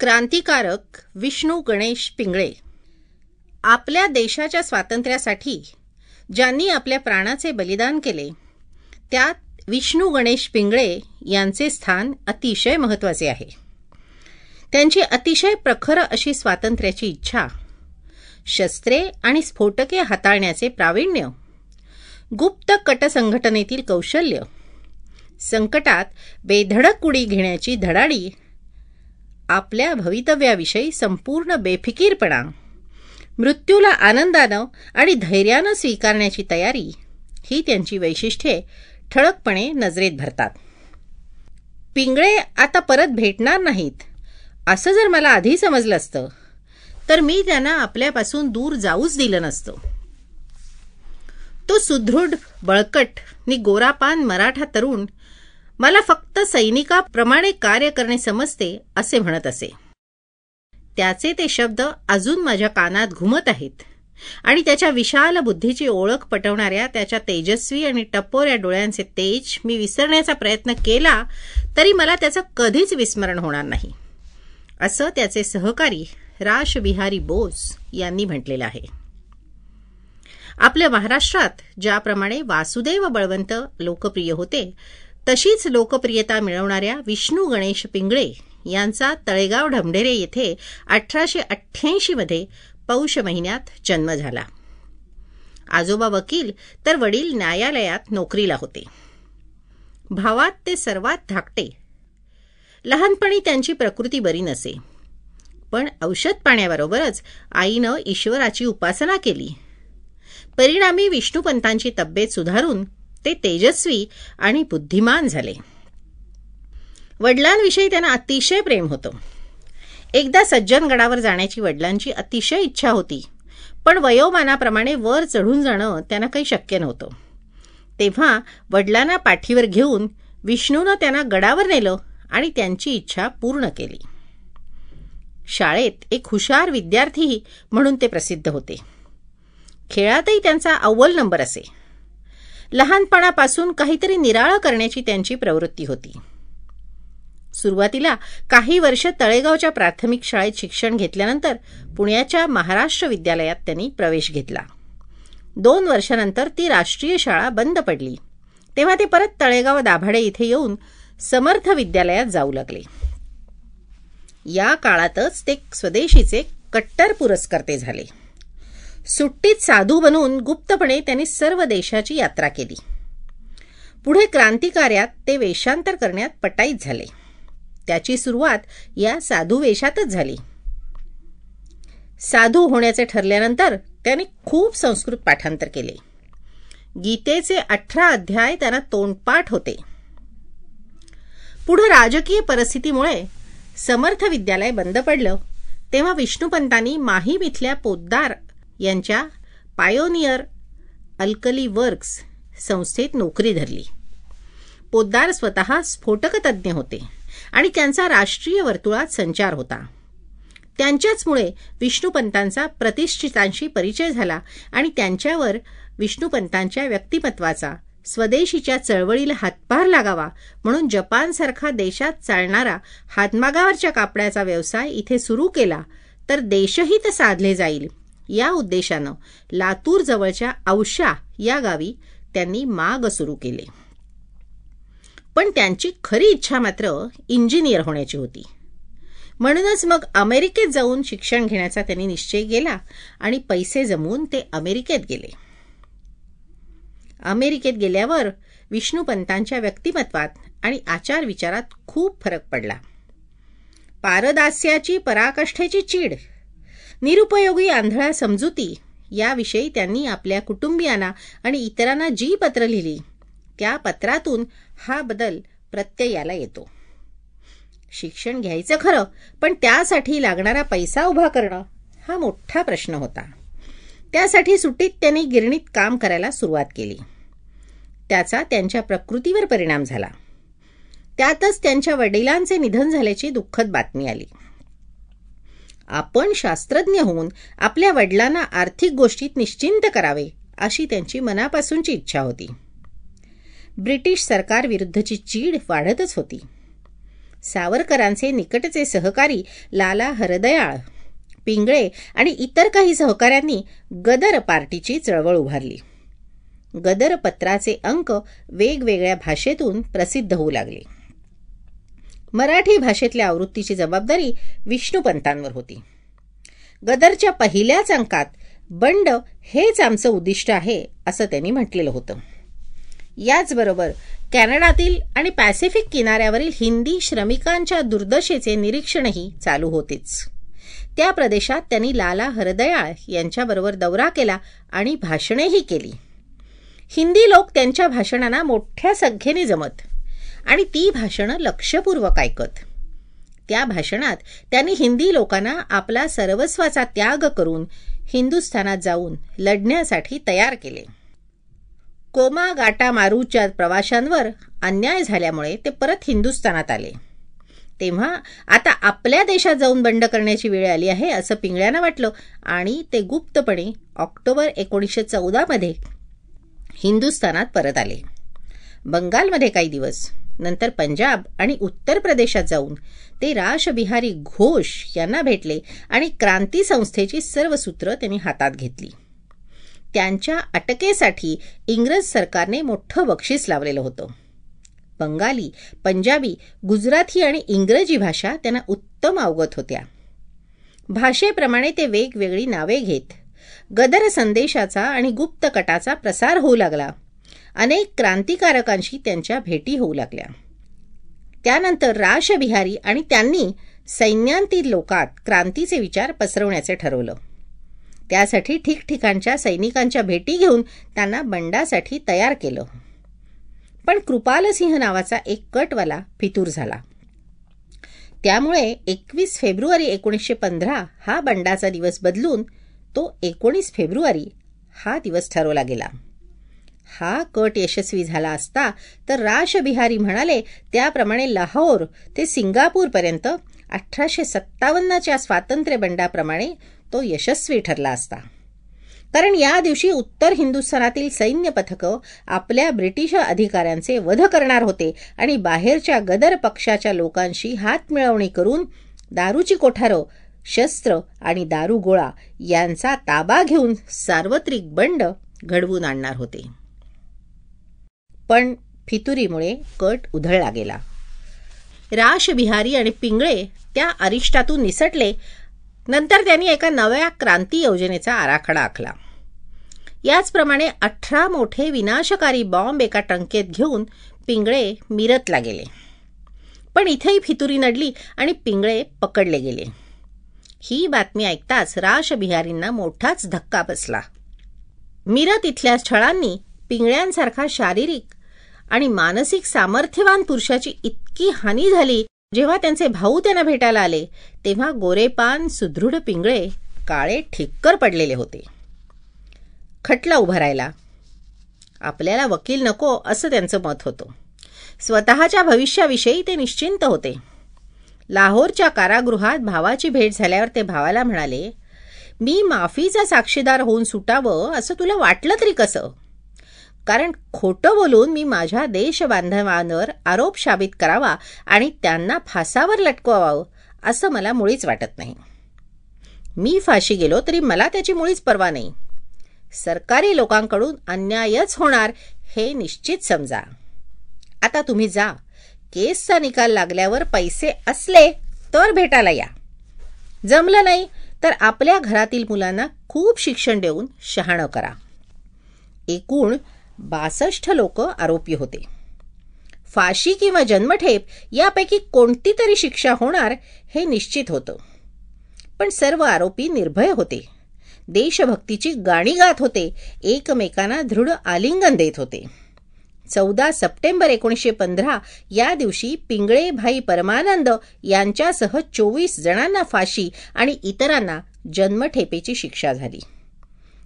क्रांतिकारक विष्णू गणेश पिंगळे. आपल्या देशाच्या स्वातंत्र्यासाठी ज्यांनी आपल्या प्राणाचे बलिदान केले त्यात विष्णू गणेश पिंगळे यांचे स्थान अतिशय महत्त्वाचे आहे. त्यांची अतिशय प्रखर अशी स्वातंत्र्याची इच्छा शस्त्रे आणि स्फोटके हाताळण्याचे प्रावीण्य गुप्त कट संघटनेतील कौशल्य संकटात बेधडक उडी घेण्याची धडाडी आपल्या भवितव्याविषयी संपूर्ण बेफिकीरपणा. मृत्यूला आनंदानं आणि धैर्यानं स्वीकारण्याची तयारी ही त्यांची वैशिष्ट्ये ठळकपणे नजरेत भरतात. पिंगळे आता परत भेटणार नाहीत असं जर मला आधी समजलं असतं तर मी त्यांना आपल्यापासून दूर जाऊच दिलं नसतं. तो सुदृढ बळकट नि गोरापान मराठा तरुण मला फक्त सैनिकाप्रमाणे कार्य करणे समजते असे म्हणत असे. त्याचे ते शब्द अजून माझ्या कानात घुमत आहेत. आणि त्याच्या विशाल बुद्धीची ओळख पटवणाऱ्या त्याच्या तेजस्वी आणि टप्पोऱ्या डोळ्यांचे तेज मी विसरण्याचा प्रयत्न केला तरी मला त्याचं कधीच विस्मरण होणार नाही. असं त्याचे सहकारी राशबिहारी बोस यांनी म्हटलेलं आहे. आपल्या महाराष्ट्रात ज्याप्रमाणे वासुदेव बळवंत लोकप्रिय होते तशीच लोकप्रियता मिळवणाऱ्या विष्णू गणेश पिंगळे यांचा तळेगाव ढमढेरे येथे अठराशे अठ्ठ्याऐंशीमध्ये पौष महिन्यात जन्म झाला. आजोबा वकील तर वडील न्यायालयात नोकरीला होते. भावात ते सर्वात धाकटे. लहानपणी त्यांची प्रकृती बरी नसे. पण औषध पाण्याबरोबरच आईनं ईश्वराची उपासना केली. परिणामी विष्णुपंतांची तब्येत सुधारून ते तेजस्वी आणि बुद्धिमान झाले. वडिलांविषयी त्यांना अतिशय प्रेम होतं. एकदा सज्जनगडावर जाण्याची वडिलांची अतिशय इच्छा होती पण वयोमानाप्रमाणे वर चढून जाणं त्यांना काही शक्य नव्हतं. तेव्हा वडिलांना पाठीवर घेऊन विष्णूनं त्यांना गडावर नेलं आणि त्यांची इच्छा पूर्ण केली. शाळेत एक हुशार विद्यार्थी म्हणून ते प्रसिद्ध होते. खेळातही त्यांचा अव्वल नंबर असे. लहानपणापासून काहीतरी निराळं करण्याची त्यांची प्रवृत्ती होती. सुरुवातीला काही वर्ष तळेगावच्या प्राथमिक शाळेत शिक्षण घेतल्यानंतर पुण्याच्या महाराष्ट्र विद्यालयात त्यांनी प्रवेश घेतला. दोन वर्षानंतर ती राष्ट्रीय शाळा बंद पडली. तेव्हा ते परत तळेगाव दाभाडे इथे येऊन समर्थ विद्यालयात जाऊ लागले. या काळातच ते स्वदेशीचे कट्टर पुरस्कर्ते झाले. सुट्टीत साधू बनून गुप्तपणे त्यांनी सर्व देशाची यात्रा केली. पुढे क्रांतिकार्यात ते वेशांतर करण्यात पटाईत झाले. त्याची सुरुवात या साधू वेशातच झाली. साधू होण्याचे ठरल्यानंतर त्याने खूप संस्कृत पाठांतर केले. गीतेचे अठरा अध्याय त्यांना तोंडपाठ होते. पुढे राजकीय परिस्थितीमुळे समर्थ विद्यालय बंद पडलं. तेव्हा विष्णुपंतांनी माहीम इथल्या पोद्दार यांच्या पायोनियर अल्कली वर्क्स संस्थेत नोकरी धरली. पोद्दार स्वतः स्फोटक तज्ज्ञ होते आणि त्यांचा राष्ट्रीय वर्तुळात संचार होता. त्यांच्याचमुळे विष्णुपंतांचा प्रतिष्ठितांशी परिचय झाला आणि त्यांच्यावर विष्णुपंतांच्या व्यक्तिमत्वाचा स्वदेशीच्या चळवळीला हातभार लागावा म्हणून जपानसारखा देशात चालणारा हातमागावरच्या कापड्याचा व्यवसाय इथे सुरू केला तर देशहित साधले जाईल. या उद्देशानं लातूर जवळच्या औशा या गावी त्यांनी माग सुरू केले. पण त्यांची खरी इच्छा मात्र इंजिनियर होण्याची होती. म्हणूनच मग अमेरिकेत जाऊन शिक्षण घेण्याचा त्यांनी निश्चय केला आणि पैसे जमवून ते अमेरिकेत गेले. अमेरिकेत गेल्यावर विष्णुपंतांच्या व्यक्तिमत्वात आणि आचार विचारात खूप फरक पडला. पारदास्याची पराकाष्ठेची चीड निरुपयोगी आंधळा समजुती याविषयी त्यांनी आपल्या कुटुंबियांना आणि इतरांना जी पत्र लिहिली त्या पत्रातून हा बदल प्रत्ययाला येतो. शिक्षण घ्यायचं खरं पण त्यासाठी लागणारा पैसा उभा करणं हा मोठा प्रश्न होता. त्यासाठी सुट्टीत त्यांनी गिरणीत काम करायला सुरुवात केली. त्याचा त्यांच्या प्रकृतीवर परिणाम झाला. त्यातच त्यांच्या वडिलांचे निधन झाल्याची दुःखद बातमी आली. आपण शास्त्रज्ञ होऊन आपल्या वडिलांना आर्थिक गोष्टीत निश्चिंत करावे अशी त्यांची मनापासूनची इच्छा होती. ब्रिटिश सरकारविरुद्धची चीड वाढतच होती. सावरकरांचे निकटचे सहकारी लाला हरदयाळ पिंगळे आणि इतर काही सहकाऱ्यांनी गदर पार्टीची चळवळ उभारली. गदर पत्राचे अंक वेगवेगळ्या भाषेतून प्रसिद्ध होऊ लागले. मराठी भाषेतल्या आवृत्तीची जबाबदारी विष्णुपंतांवर होती. गदरच्या पहिल्याच अंकात बंड हेच आमचं उद्दिष्ट आहे असं त्यांनी म्हटलेलं होतं. याचबरोबर कॅनडातील आणि पॅसिफिक किनाऱ्यावरील हिंदी श्रमिकांच्या दुर्दशेचे निरीक्षणही चालू होतेच. त्या प्रदेशात त्यांनी लाला हरदयाळ यांच्याबरोबर दौरा केला आणि भाषणेही केली. हिंदी लोक त्यांच्या भाषणांना मोठ्या संख्येने जमत आणि ती भाषणं लक्षपूर्वक ऐकत. त्या भाषणात त्यांनी हिंदी लोकांना आपला सर्वस्वाचा त्याग करून हिंदुस्थानात जाऊन लढण्यासाठी तयार केले. कोमा गाटा मारूच्या प्रवाशांवर अन्याय झाल्यामुळे ते परत हिंदुस्थानात आले. तेव्हा आता आपल्या देशात जाऊन बंड करण्याची वेळ आली आहे असं पिंगळ्यांना वाटलं आणि ते गुप्तपणे ऑक्टोबर एकोणीसशे चौदामध्ये हिंदुस्थानात परत आले. बंगालमध्ये काही दिवस. नंतर पंजाब आणि उत्तर प्रदेशात जाऊन ते राशबिहारी घोष यांना भेटले आणि क्रांती संस्थेची सर्व सूत्र त्यांनी हातात घेतली. त्यांच्या अटकेसाठी इंग्रज सरकारने मोठं बक्षीस लावलेलं होतं. बंगाली पंजाबी गुजराती आणि इंग्रजी भाषा त्यांना उत्तम अवगत होत्या. भाषेप्रमाणे ते वेगवेगळी नावे घेत गदर संदेशाचा आणि गुप्त कटाचा प्रसार होऊ लागला. अनेक क्रांतिकारकांशी त्यांच्या भेटी होऊ लागल्या. त्यानंतर राशबिहारी आणि त्यांनी सैन्यांतील लोकात क्रांतीचे विचार पसरवण्याचे ठरवलं. त्यासाठी ठिकठिकाणच्या सैनिकांच्या भेटी घेऊन त्यांना बंडासाठी तयार केलं. पण कृपालसिंह नावाचा एक कटवाला फितूर झाला. त्यामुळे एकवीस फेब्रुवारी एकोणीसशे पंधरा हा बंडाचा दिवस बदलून तो एकोणीस फेब्रुवारी हा दिवस ठरवला गेला. हा कट यशस्वी झाला असता तर राशबिहारी म्हणाले त्याप्रमाणे लाहोर ते सिंगापूरपर्यंत अठराशे सत्तावन्नच्या स्वातंत्र्य बंडाप्रमाणे तो यशस्वी ठरला असता. कारण या दिवशी उत्तर हिंदुस्थानातील सैन्य पथकं आपल्या ब्रिटिश अधिकाऱ्यांचे वध करणार होते आणि बाहेरच्या गदर पक्षाच्या लोकांशी हातमिळवणी करून दारूची कोठारं शस्त्र आणि दारू गोळा यांचा ताबा घेऊन सार्वत्रिक बंड घडवून आणणार होते. पण फितुरीमुळे कट उधळला गेला. राशबिहारी आणि पिंगळे त्या अरिष्टातून निसटले. नंतर त्यांनी एका नव्या क्रांती योजनेचा आराखडा आखला. याचप्रमाणे अठरा मोठे विनाशकारी बॉम्ब एका टंकेत घेऊन पिंगळे मिरतला गेले. पण इथेही फितुरी नडली आणि पिंगळे पकडले गेले. ही बातमी ऐकताच राशबिहारींना मोठाच धक्का बसला. मिरत इथल्या छळांनी पिंगळ्यांसारखा शारीरिक आणि मानसिक सामर्थ्यवान पुरुषाची इतकी हानी झाली जेव्हा त्यांचे भाऊ त्यांना भेटायला आले तेव्हा गोरेपान सुदृढ पिंगळे काळे ठिक्कर पडलेले होते. खटला उभा राहिला. आपल्याला वकील नको असं त्यांचं मत होतं. स्वतःच्या भविष्याविषयी ते निश्चिंत होते. लाहोरच्या कारागृहात भावाची भेट झाल्यावर ते भावाला म्हणाले मी माफीचा साक्षीदार होऊन सुटावं असं तुला वाटलं तरी कसं? कारण खोटं बोलून मी माझ्या देशबांधवांवर आरोप शाबित करावा आणि त्यांना फासावर लटकवावं असं मला मुळीच वाटत नाही. मी फाशी गेलो तरी मला त्याची मुळीच पर्वा नाही. सरकारी लोकांकडून अन्यायच होणार हे निश्चित समजा. आता तुम्ही जा. केसचा निकाल लागल्यावर पैसे असले तर भेटायला या. जमलं नाही तर आपल्या घरातील मुलांना खूप शिक्षण देऊन शहाणं करा. एकूण बासष्ट लोक आरोपी होते. फाशी किंवा जन्मठेप यापैकी कोणती तरी शिक्षा होणार हे निश्चित होतं. पण सर्व आरोपी निर्भय होते. देशभक्तीची गाणी गात होते. एकमेकांना दृढ आलिंगन देत होते. चौदा सप्टेंबर एकोणीसशे पंधरा या दिवशी पिंगळे भाई परमानंद यांच्यासह चोवीस जणांना फाशी आणि इतरांना जन्मठेपेची शिक्षा झाली.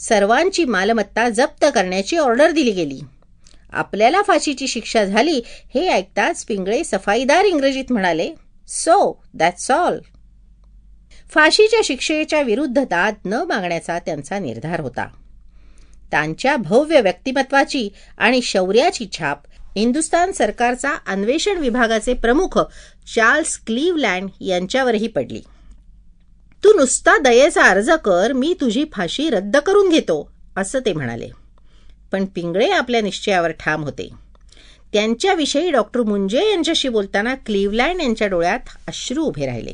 सर्वांची मालमत्ता जप्त करण्याची ऑर्डर दिली गेली. आपल्याला फाशीची शिक्षा झाली हे ऐकताच पिंगळे सफाईदार इंग्रजीत म्हणाले सो दॅट्स ऑल फाशीच्या शिक्षेच्या विरुद्ध दाद न मागण्याचा त्यांचा निर्धार होता. त्यांच्या भव्य व्यक्तिमत्वाची आणि शौर्याची छाप हिंदुस्तान सरकारचा अन्वेषण विभागाचे प्रमुख चार्ल्स क्लीवलँड यांच्यावरही पडली. तू नुसता दयेचा अर्ज कर मी तुझी फाशी रद्द करून घेतो असं ते म्हणाले. पण पिंगळे आपल्या निश्चयावर ठाम होते. त्यांच्याविषयी डॉक्टर मुंजे यांच्याशी बोलताना क्लिवलँड यांच्या डोळ्यात अश्रू उभे राहिले.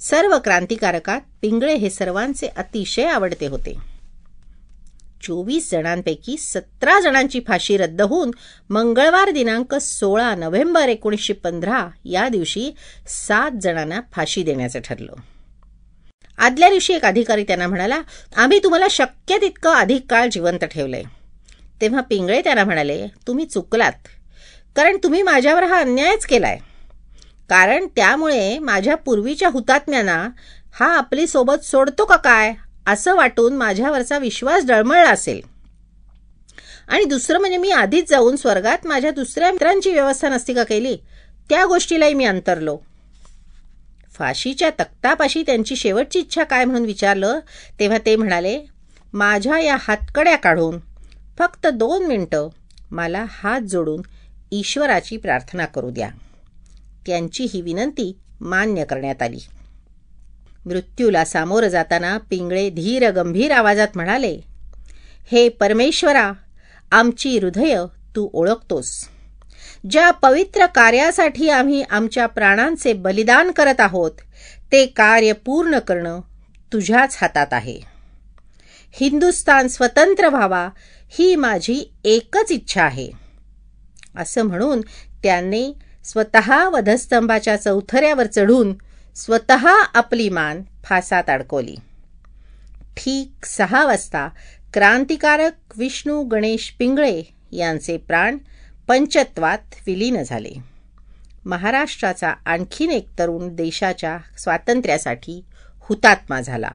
सर्व क्रांतिकारकात पिंगळे हे सर्वांचे अतिशय आवडते होते. चोवीस जणांपैकी सतरा जणांची फाशी रद्द होऊन मंगळवार दिनांक सोळा नोव्हेंबर एकोणीसशे पंधरा या दिवशी सात जणांना फाशी देण्याचं ठरलं. आदल्या दिवशी एक अधिकारी त्यांना म्हणाला आम्ही तुम्हाला शक्य तितकं अधिक काळ जिवंत ठेवलंय. तेव्हा पिंगळे त्यांना म्हणाले तुम्ही चुकलात कारण तुम्ही माझ्यावर हा अन्यायच केलाय. कारण त्यामुळे माझ्या पूर्वीच्या हुतात्म्यांना हा आपली सोबत सोडतो का काय असं वाटून माझ्यावरचा विश्वास डळमळला असेल. आणि दुसरं म्हणजे मी आधीच जाऊन स्वर्गात माझ्या दुसऱ्या मित्रांची व्यवस्था नसती का केली त्या गोष्टीलाही मी अंतरलो. फाशीच्या तक्तापाशी त्यांची शेवटची इच्छा काय म्हणून विचारलं तेव्हा ते म्हणाले माझ्या या हातकड्या काढून फक्त दोन मिनटं मला हात जोडून ईश्वराची प्रार्थना करू द्या. त्यांची ही विनंती मान्य करण्यात आली. मृत्यूला सामोरं जाताना पिंगळे धीर गंभीर आवाजात म्हणाले हे परमेश्वरा आमची हृदय तू ओळखतोस. ज्या पवित्र कार्यासाठी आम्ही आमच्या प्राणांचे बलिदान करत आहोत ते कार्य पूर्ण करणं तुझ्याच हातात आहे. हिंदुस्तान स्वतंत्र व्हावा ही माझी एकच इच्छा आहे. असं म्हणून त्यांनी स्वतः वधस्तंभाच्या चौथऱ्यावर चढून स्वतः आपली मान फासात अडकवली. ठीक सहा वाजता क्रांतिकारक विष्णू गणेश पिंगळे यांचे प्राण पंचत्वात विलीन झाले. महाराष्ट्राचा आणखीन एक तरुण देशाच्या स्वातंत्र्यासाठी हुतात्मा झाला.